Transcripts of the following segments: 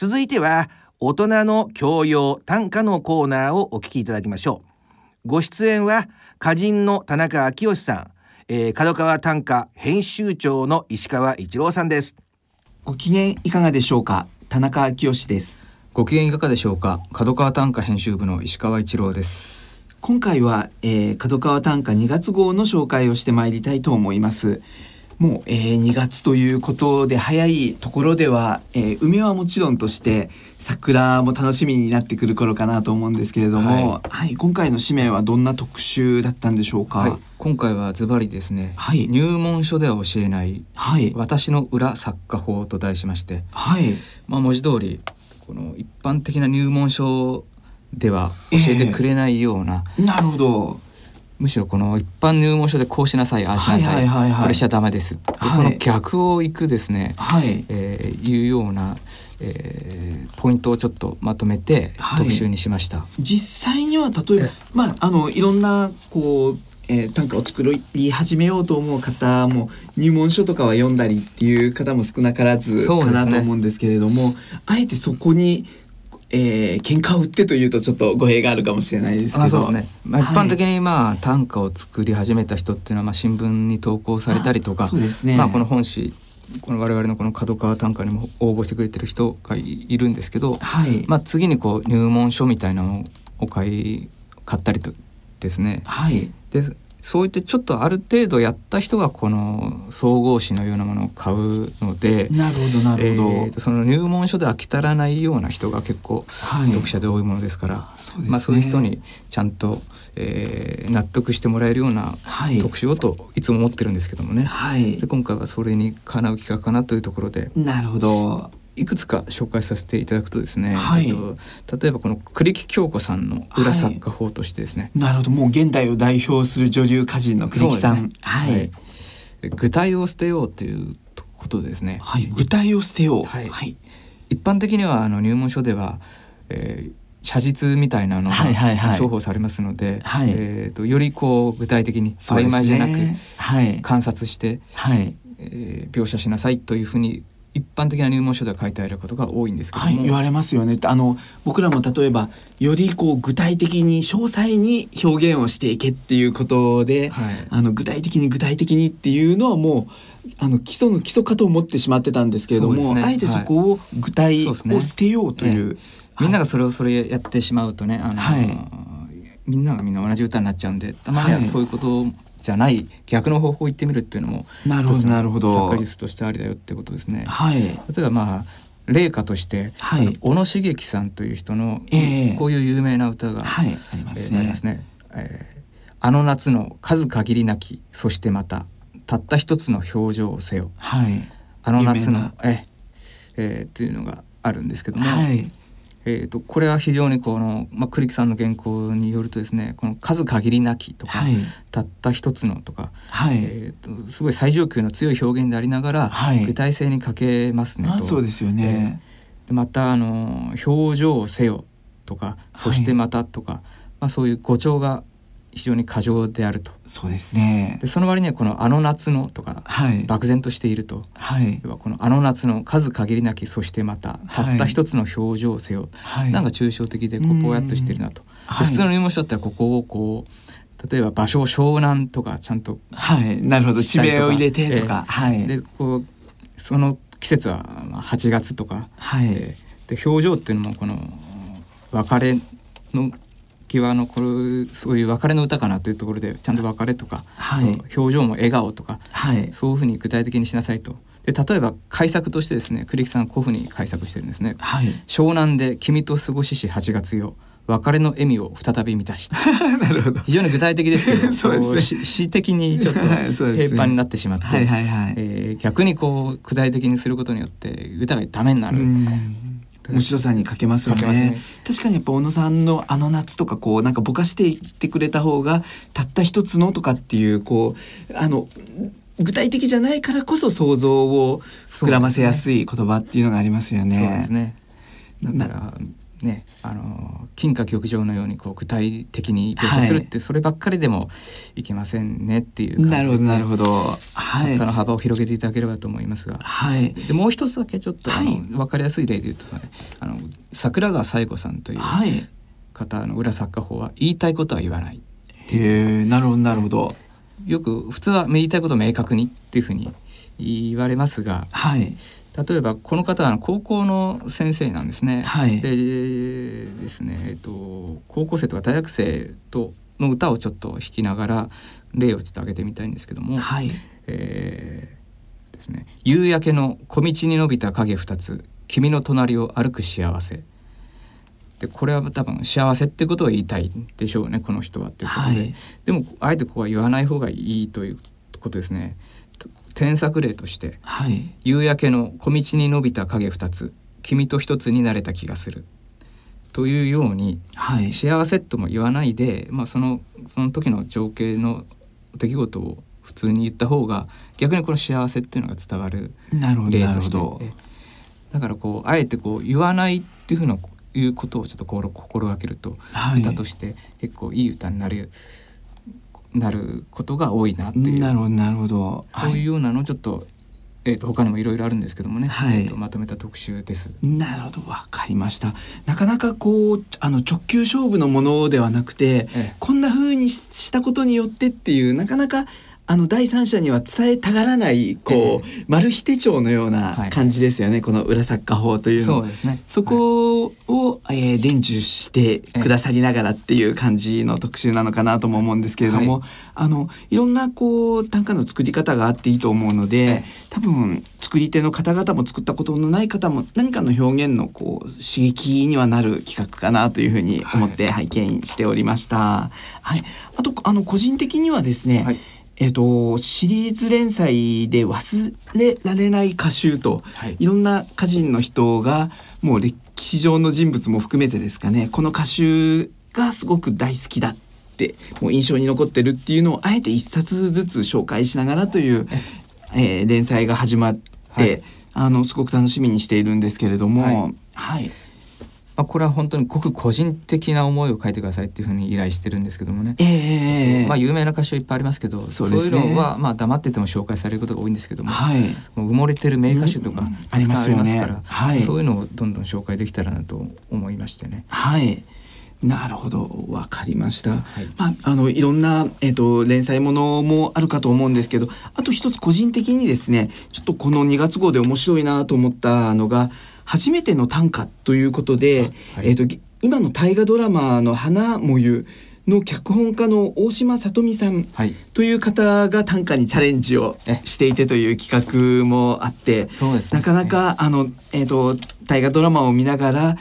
続いては大人の教養短歌のコーナーをお聞きいただきましょう。ご出演は歌人の田中昭義さん、えー、角川短歌編集長の石川一郎さんです。ご機嫌いかがでしょうか？田中昭義です。ご機嫌いかがでしょうか？角川短歌編集部の石川一郎です。今回は、えー、角川短歌2月号の紹介をしてまいりたいと思いますもう、えー、2月ということで早いところでは、えー、梅はもちろんとして桜も楽しみになってくる頃かなと思うんですけれども、はい、はい、今回の使命はどんな特集だったんでしょうか、はい、今回はズバリですね、はい、入門書では教えない、はい、私の裏作家法と題しまして、はい、まあ文字通りこの一般的な入門書では教えてくれないような、えー、なるほどむしろこの一般入門書でこうしなさいああしなさい,、これしちゃダメです。で、その逆をいくですね、はい。えー、いうような、えー、ポイントをちょっとまとめて特集にしました。はい、実際には例えばまああのいろんなこうえー、短歌を作り始めようと思う方も入門書とかは読んだりっていう方も少なからずかなと思うんですけれども、ね、あえてそこにえー、喧嘩を売ってというとちょっと語弊があるかもしれないですけど。ね、まあ、一般的にまあ短歌を作り始めた人っていうのはまあ新聞に投稿されたりとかそうですね、まあ、この本誌この我々のこの角川短歌にも応募してくれてる人がいるんですけど、はい、まあ、次にこう入門書みたいなのを買い買ったりとですね、はい、でそういってちょっとある程度やった人がこの総合誌のようなものを買うのでなるほどなるほど、えー、その入門書で飽き足らないような人が結構読者で多いものですから、はい、まあ、そういう人にちゃんと、えー、納得してもらえるような特集をといつも思ってるんですけどもね、はい、で今回はそれにかなう企画かなというところで。なるほどいくつか紹介させていただくとですね、はい、えっと、例えばこの栗木京子さんの裏作家法としてですね、はい、なるほどもう現代を代表する女流歌人の栗木さん、ね、はい、はい、具体を捨てようということですね、はい、具体を捨てよう、はい。一般的にはあの入門書では、えー、写実みたいなのが重宝されますので、はい、えーと、よりこう具体的に曖昧じゃなく、はい、観察して、はい。えー、描写しなさいというふうに一般的な入門書では書いてあることが多いんですけども、はい、言われますよね。あの僕らも例えばよりこう具体的に詳細に表現をしていけっていうことで、はい、あの具体的に具体的にっていうのはもうあの基礎の基礎かと思ってしまってたんですけれども、ね、あえてそこを具体を捨てようという。うねみんながそれをそれやってしまうとねあの、みんながみんな同じ歌になっちゃうんでたまにはそういうことをじゃない逆の方法を言ってみるっていうのもなるほど。なるほど。作家術としてありだよってことですね。はい、例えばまあ例歌として、はい、小野茂樹さんという人の、えー、こういう有名な歌が、はい、ありますね。えー、すね。えー、あの夏の数限りなきそしてまたたった一つの表情をせよ。はい、あの夏のええー、っていうのがあるんですけども、はい、えーと、これは非常にこの、まあ、栗木さんの原稿によるとですねこの数限りなきとか、はい、たった一つのとか、はい、えーと、すごい最上級の強い表現でありながら、はい、具体性に欠けますねと。そうですよね、えー、またあの「表情をせよ」とか「そしてまた」とか、まあ、そういう語調が非常に過剰であると。そうですね。でその割にはこの「あの夏の」とか、はい、漠然としていると、はい、この「あの夏の数限りなきそしてまたたった一つの表情せよ」はい、なんか抽象的でこうぼやっとしてるなと、はい、普通の入門書だったらここをこう例えば場所湘南とかちゃんとはい。なるほど。地名を入れてとか、えー、はい、でこうその季節は8月とか、はい。えー、で表情っていうのもこの別れの際のこれそういう別れの歌かなというところでちゃんと別れとか、はい、表情も笑顔とか、はい、そういうふうに具体的にしなさいと。で例えば改作としてですね栗木さんこういうふうに改作してるんですね。はい、湘南で君と過ごしし8月よ別れの笑みを再び満たした。なるほど。非常に具体的ですけど そうです、ね、詩的にちょっと平板になってしまって、はいはいはい。えー、逆にこう具体的にすることによって歌がダメになる。面白さに欠けますよね、ね、確かにやっぱ小野さんのあの夏とかこうなんかぼかしていってくれた方がたった一つのとかっていうこうあの具体的じゃないからこそ想像を膨らませやすい言葉っていうのがありますよね。そうですね。だからねあの金貨玉状のようにこう具体的に描写するって、そればっかりでもいけませんねっていう感じで、なるほどなるほど。はい。作家の幅を広げていただければと思いますが。はい。でもう一つだけちょっと、はいあの分かりやすい例で言うとあの桜川彩子さんというはい。方の裏作家法は言いたいことは言わないへえ、なるほどなるほど。よく普通は言いたいことを明確にっていうふうに言われますがはい。例えばこの方は高校の先生なんですね。はいでですね、えっと、高校生とか大学生との歌をちょっと弾きながら例をちょっと挙げてみたいんですけども、はい。えーですね「夕焼けの小道に伸びた影二つ君の隣を歩く幸せ」でこれは多分幸せってことを言いたいでしょうねこの人はっていうことで、はいでもあえてここは言わない方がいいということですね。添削例としてはい。夕焼けの小道に伸びた影二つ君と一つになれた気がするというようにはい。幸せとも言わないで、まあ、そのその時の情景の出来事を普通に言った方が逆にこの幸せっていうのが伝わるなるほど例として。だからこうあえてこう言わないっていうふうないうことをちょっと心心がけると、はい歌として結構いい歌になるなることが多いなっていう。なるほどなるほど。そういうようなのをちょっと,、えー、と他にもいろいろあるんですけどもね、はい。えーとまとめた特集です。なるほどわかりました。なかなかこうあの直球勝負のものではなくて、ええ。こんな風にししたことによってっていうなかなかあの第三者には伝えたがらないこう、えマル秘手帳のようなはい。感じですよね、この裏作家法というのそうですね。そこを、えー伝授してくださりながらっていう感じの特集なのかなとも思うんですけれども、はいあのいろんなこう短歌の作り方があっていいと思うので、ええ。多分作り手の方々も作ったことのない方も何かの表現のこう刺激にはなる企画かなというふうに思って拝見しておりました。はい、あとあの個人的にはですね、はいえっとシリーズ連載で忘れられない歌集と、はい。いろんな歌人の人がもう歴史上の人物も含めてですかねこの歌集がすごく大好きだってもう印象に残ってるっていうのをあえて一冊ずつ紹介しながらという、えー連載が始まって、はい。あのすごく楽しみにしているんですけれども、はい。はい、まあ、これは本当にごく個人的な思いを書いてくださいっていうふうに依頼してるんですけどもね。ええまあ有名な歌詞はいっぱいありますけどそそうねいうのはまあ黙ってても紹介されることが多いんですけども、はいもう埋もれてる名歌手とかありますから、ねはいそういうのをどんどん紹介できたらなと思いましてね。はい。なるほど、わかりました。はいまあ、あのいろんな、えっ、と、連載ものもあるかと思うんですけど。あと一つ個人的にですね、ちょっとこの2月号で面白いなと思ったのが。初めての短歌ということで、はいえっ、と、ぎ今の大河ドラマの花もゆ。の脚本家の大島さとみさんはいという方が短歌にチャレンジをえしていてという企画もあってねなかなかあの、えー、と大河ドラマを見ながら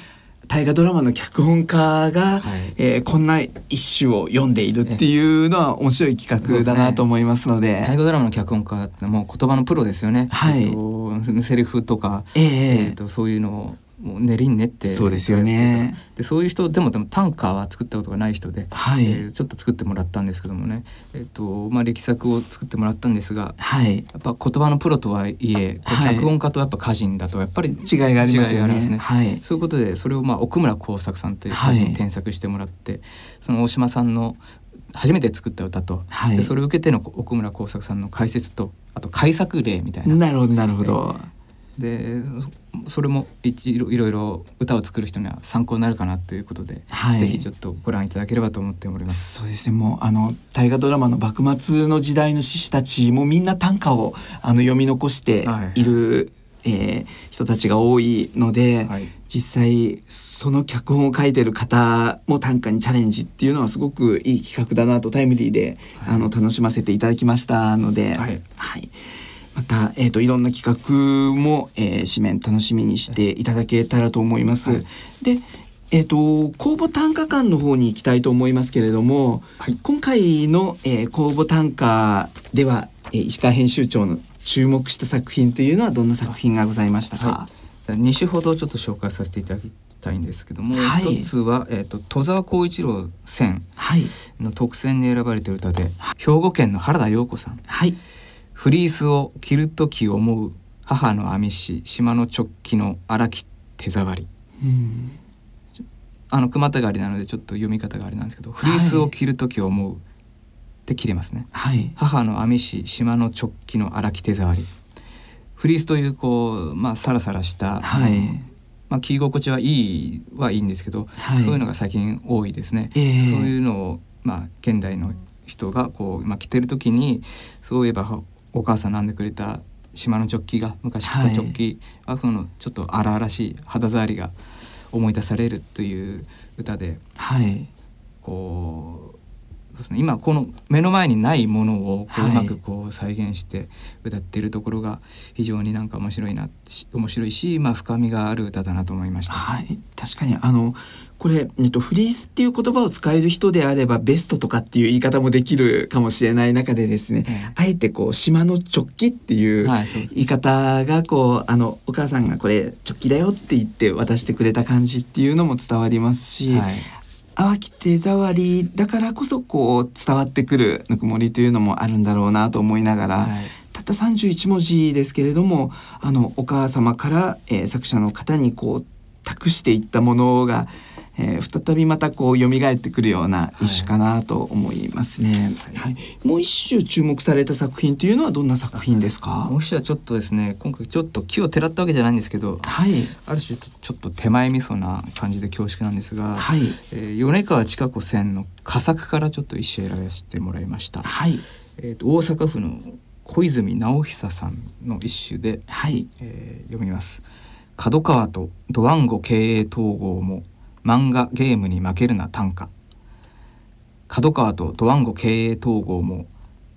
大河ドラマの脚本家が、はいえーこんな一首を読んでいるっていうのは面白い企画だなと思いますので。大河ドラマの脚本家ってもう言葉のプロですよね。はいえっとセリフとか、えええっとそういうのをもう練りに練ってそうですよね。でそういう人でもでも短歌は作ったことがない人で、はい。えーちょっと作ってもらったんですけどもね、えっとまあ、力作を作ってもらったんですがはい。やっぱ言葉のプロとはいえはい。脚本家とやっぱ歌人だとやっぱり違いがありますよね。違いがありはい。そういうことでそれをまあ奥村耕作さんという歌人に添削してもらって、その大島さんの初めて作った歌と、はい。でそれを受けての奥村耕作さんの解説とあと改作例みたいな。なるほどなるほど。でそそれも一いろいろいろ歌を作る人には参考になるかなということで、はい。ぜひちょっとご覧いただければと思っております。そうですね。もうあの大河ドラマの幕末の時代の志士たちもみんな短歌をあの読み残してい。る、えー人たちが多いので、はい。実際その脚本を書いてる方も短歌にチャレンジっていうのはすごくいい企画だなとタイムリーで、はい。あの楽しませていただきましたので、はいまた、えー、といろんな企画も、えー、紙面楽しみにしていただけたらと思います。はい。でえー、と公募短歌館の方に行きたいと思いますけれども、はい。今回の、えー、公募短歌では、えー石川編集長の注目した作品というのはどんな作品がございましたか、は2種ほどちょっと紹介させていただきたいんですけども、はい。一つは、えー、と戸沢光一郎選はい。の特選に選ばれている歌で兵庫県の原田陽子さん。はい「フリースを着る時思う母の編みし島の直帰の荒き手触り。うん」あの熊田狩りなのでちょっと読み方があれなんですけど「フリースを着る時を思う」って切れますね。はい、母の網師島の直帰の荒木手触り。フリースというこうまあサラサラした、はい、まあ、着心地はいいはいいんですけど、はい、そういうのが最近多いですね。えー、そういうのを、まあ、現代の人がこう、まあ、着てる時にそういえばお母さんなんでくれた島の直帰が昔着た直帰は、そのちょっと荒々しい肌触りが思い出されるという歌で、はい、こうですね。今この目の前にないものをこううまくこう再現して歌っているところが非常になんか面白いな面白いし、まあ、深みがある歌だなと思いました。はい、確かにあのこれ、えっと、フリースっていう言葉を使える人であればベストとかっていう言い方もできるかもしれない中でですね、あえてこう島の直帰っていう言い方がこうあのお母さんがこれ直帰だよって言って渡してくれた感じっていうのも伝わりますし、はい淡き手触りだからこそこう伝わってくるぬくもりというのもあるんだろうなと思いながら、はい、たった31文字ですけれどもあのお母様から、えー、作者の方にこう託していったものがえー、再びまたこう蘇ってくるような一種かなと思いますね、はい、はい、もう一種注目された作品というのはどんな作品ですか？もう一種はちょっとですね今回ちょっと木をてらったわけじゃないんですけど、はい、ある種ちょっと手前味噌な感じで恐縮なんですが、はい、えー、米川千佳子線の佳作からちょっと一首選ばせてもらいました、はい。えーと、大阪府の小泉直久さんの一首で、はい。えー、読みます。角川とドワンゴ経営統合も漫画ゲームに負けるな短歌。角川とドワンゴ経営統合も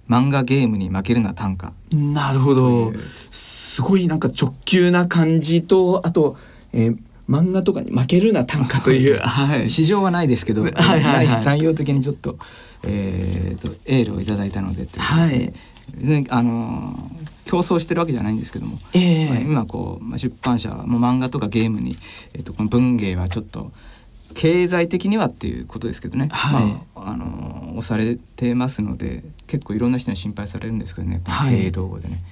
漫画ゲームに負けるな短歌。なるほど。すごいなんか直球な感じとあと、えー、漫画とかに負けるな短歌という、はい、市場はないですけど、はいはいはい、内容的にちょっと,、えーと、エールをいただいたのではい、あのー競争してるわけじゃないんですけども、えー、まあ、今こう、まあ、出版社はもう漫画とかゲームに、えーと、この文芸はちょっと経済的にはっていうことですけどね、はい、まあ、あの押されてますので結構いろんな人に心配されるんですけどね、経営道具でね。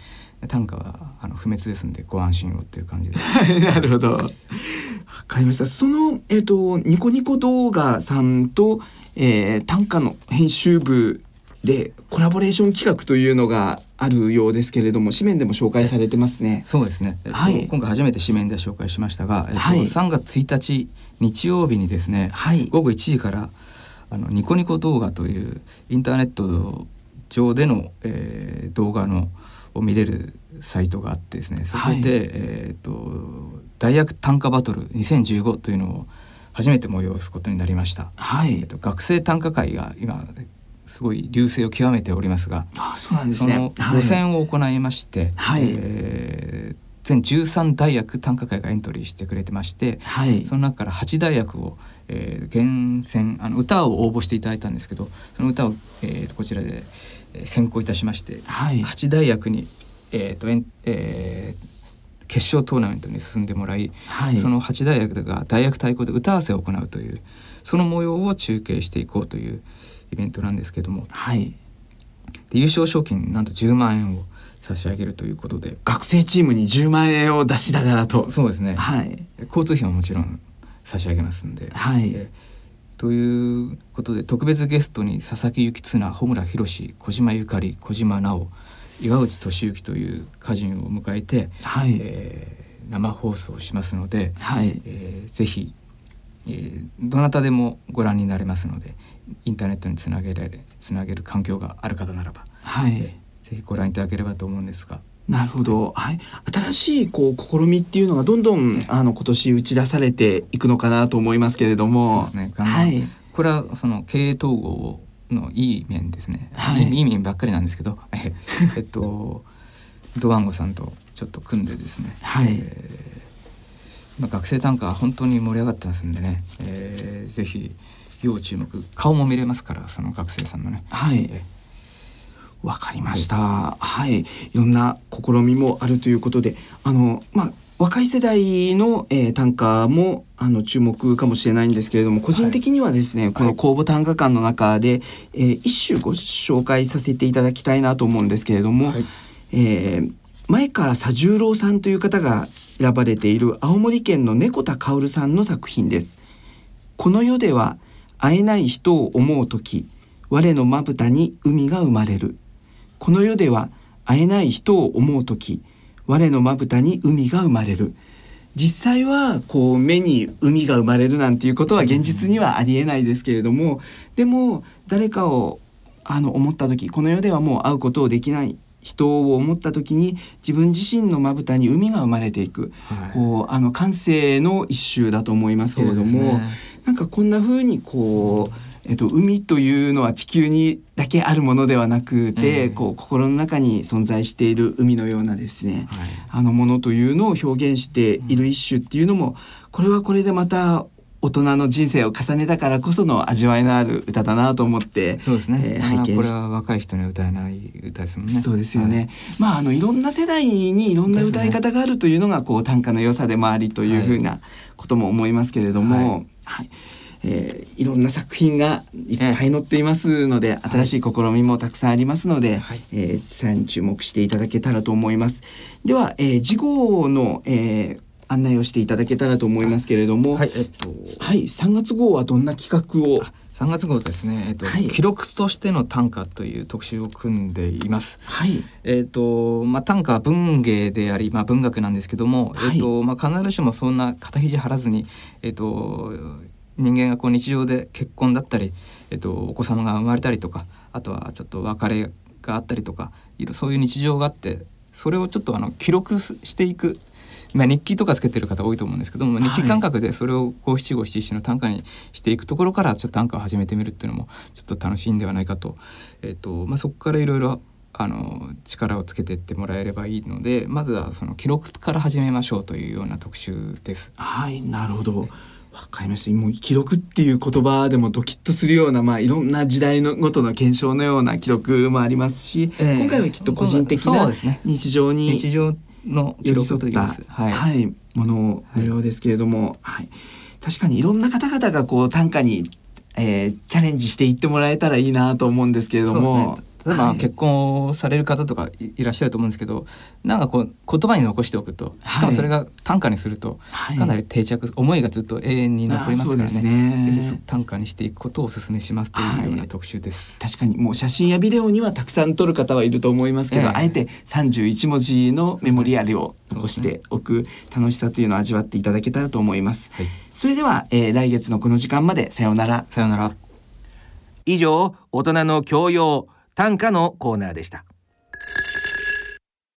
単価はあの不滅ですんでご安心をっていう感じで。なるほど。わかりました。そのえっ、ー、とニコニコ動画さんと、えー、短歌の編集部でコラボレーション企画というのがあるようですけれども紙面でも紹介されてますね。そうですね、えっと、はい、今回初めて紙面で紹介しましたが、えっとはい、3月1日日曜日にですね、はい、午後1時からあのニコニコ動画というインターネット上での、えー、動画のを見れるサイトがあってですねそこで、はい、えーと、大学短歌バトル2015というのを初めて催すことになりました。はい。えーと、学生短歌会が今すごい流星を極めておりますがあそうなんですね。その予選を行いまして、はい、えー、全13大学短歌会がエントリーしてくれてまして、はい、その中から8大学を、えー、厳選あの歌を応募していただいたんですけどその歌を、えー、こちらで選考いたしまして、はい、8大学に、えーとええー、決勝トーナメントに進んでもらい、はい、その8大学が大学対抗で歌合わせを行うというその模様を中継していこうというイベントなんですけども、はい、で優勝賞金なんと10万円を差し上げるということで。学生チームに10万円を出しながらと。そうですね、はい、交通費ももちろん差し上げますんで。はい。ということで特別ゲストに佐々木幸綱穂村弘小島ゆかり小島直岩内俊之という歌人を迎えて、はい。えー、生放送しますので、はい。えー、ぜひ、えー、どなたでもご覧になれますのでインターネットにつなげられつなげる環境がある方ならば、はい、えー、ぜひご覧いただければと思うんですが。なるほど、はい、新しいこう試みっていうのがどんどんあの今年打ち出されていくのかなと思いますけれども、そうですね。はい、これはその経営統合のいい面ですね。はい、いい面ばっかりなんですけど、えっとドワンゴさんとちょっと組んでですね。はい。えー、まあ学生単価本当に盛り上がってますんでね、えー、ぜひ要注目顔も見れますからその学生さんのね。はい。えーわかりました。はい、いろんな試みもあるということで、あのまあ若い世代の、えー、短歌もあの注目かもしれないんですけれども個人的にはですね、はい、この公募短歌館の中で、えー、一首ご紹介させていただきたいなと思うんですけれども、はい、えー、前川佐十郎さんという方が選ばれている青森県の猫田薫さんの作品です。この世では会えない人を思う時我のまぶたに海が生まれるこの世では会えない人を思う時我のまぶたに海が生まれる実際はこう目に海が生まれるなんていうことは現実にはありえないですけれどもでも誰かをあの思った時この世ではもう会うことをできない人を思った時に自分自身のまぶたに海が生まれていく、はい、こうあの感性の一種だと思いますけれども、ね、なんかこんな風にこう。えっと、海というのは地球にだけあるものではなくて、えー、こう心の中に存在している海のようなですね、はい、あのものというのを表現している一種っていうのもこれはこれでまた大人の人生を重ねたからこその味わいのある歌だなと思ってそうですね、えー、拝見これは若い人に歌えない歌です。もんねそうですよね、はい、まああのいろんな世代にいろんな歌い方があるというのがこう短歌の良さでもありというふうなことも思いますけれども、はい、はい。えー、いろんな作品がいっぱい載っていますので、えー、新しい試みもたくさんありますので、はい、えー、さらに注目していただけたらと思います。では、えー、次号の、えー、案内をしていただけたらと思いますけれども、はい、えっと、はい、3月号はどんな企画を？3月号ですね、えっと、はい、記録としての短歌という特集を組んでいます。はい。えっと、まあ、短歌は文芸であり、まあ、文学なんですけども、はい、えっと、まあ、必ずしもそんな肩肘張らずに、えっと、人間がこう日常で結婚だったり、えっと、お子様が生まれたりとか、あとはちょっと別れがあったりとか、そういう日常があって、それをちょっとあの記録していくまあ、日記とかつけてる方多いと思うんですけども、日記感覚でそれを五七五七七の短歌にしていくところからちょっと短歌を始めてみるっていうのもちょっと楽しいんではないかと,、えーとまあ、そこからいろいろあの力をつけていってもらえればいいのでまずはその記録から始めましょうというような特集です。はいなるほど。わかりました。もう記録っていう言葉でもドキッとするような、まあ、いろんな時代のごとの検証のような記録もありますし、えー、今回はきっと個人的な日常に、日常の寄り添った、はい、はい、もののようですけれども、はい、確かにいろんな方々がこう短歌に、えー、チャレンジしていってもらえたらいいなと思うんですけれども。例えば結婚される方とかいらっしゃると思うんですけど、なんかこう言葉に残しておくとしかもそれが短歌にするとかなり定着、はい、思いがずっと永遠に残りますからね。ね。ぜひ短歌にしていくことをお勧めしますというような特集です、はい、確かにもう写真やビデオにはたくさん撮る方はいると思いますけど、えー、あえて31文字のメモリアルを残しておく楽しさというのを味わっていただけたらと思います、はい、それでは、えー、来月のこの時間までさようなら。さようなら。以上大人の教養短歌のコーナーでした。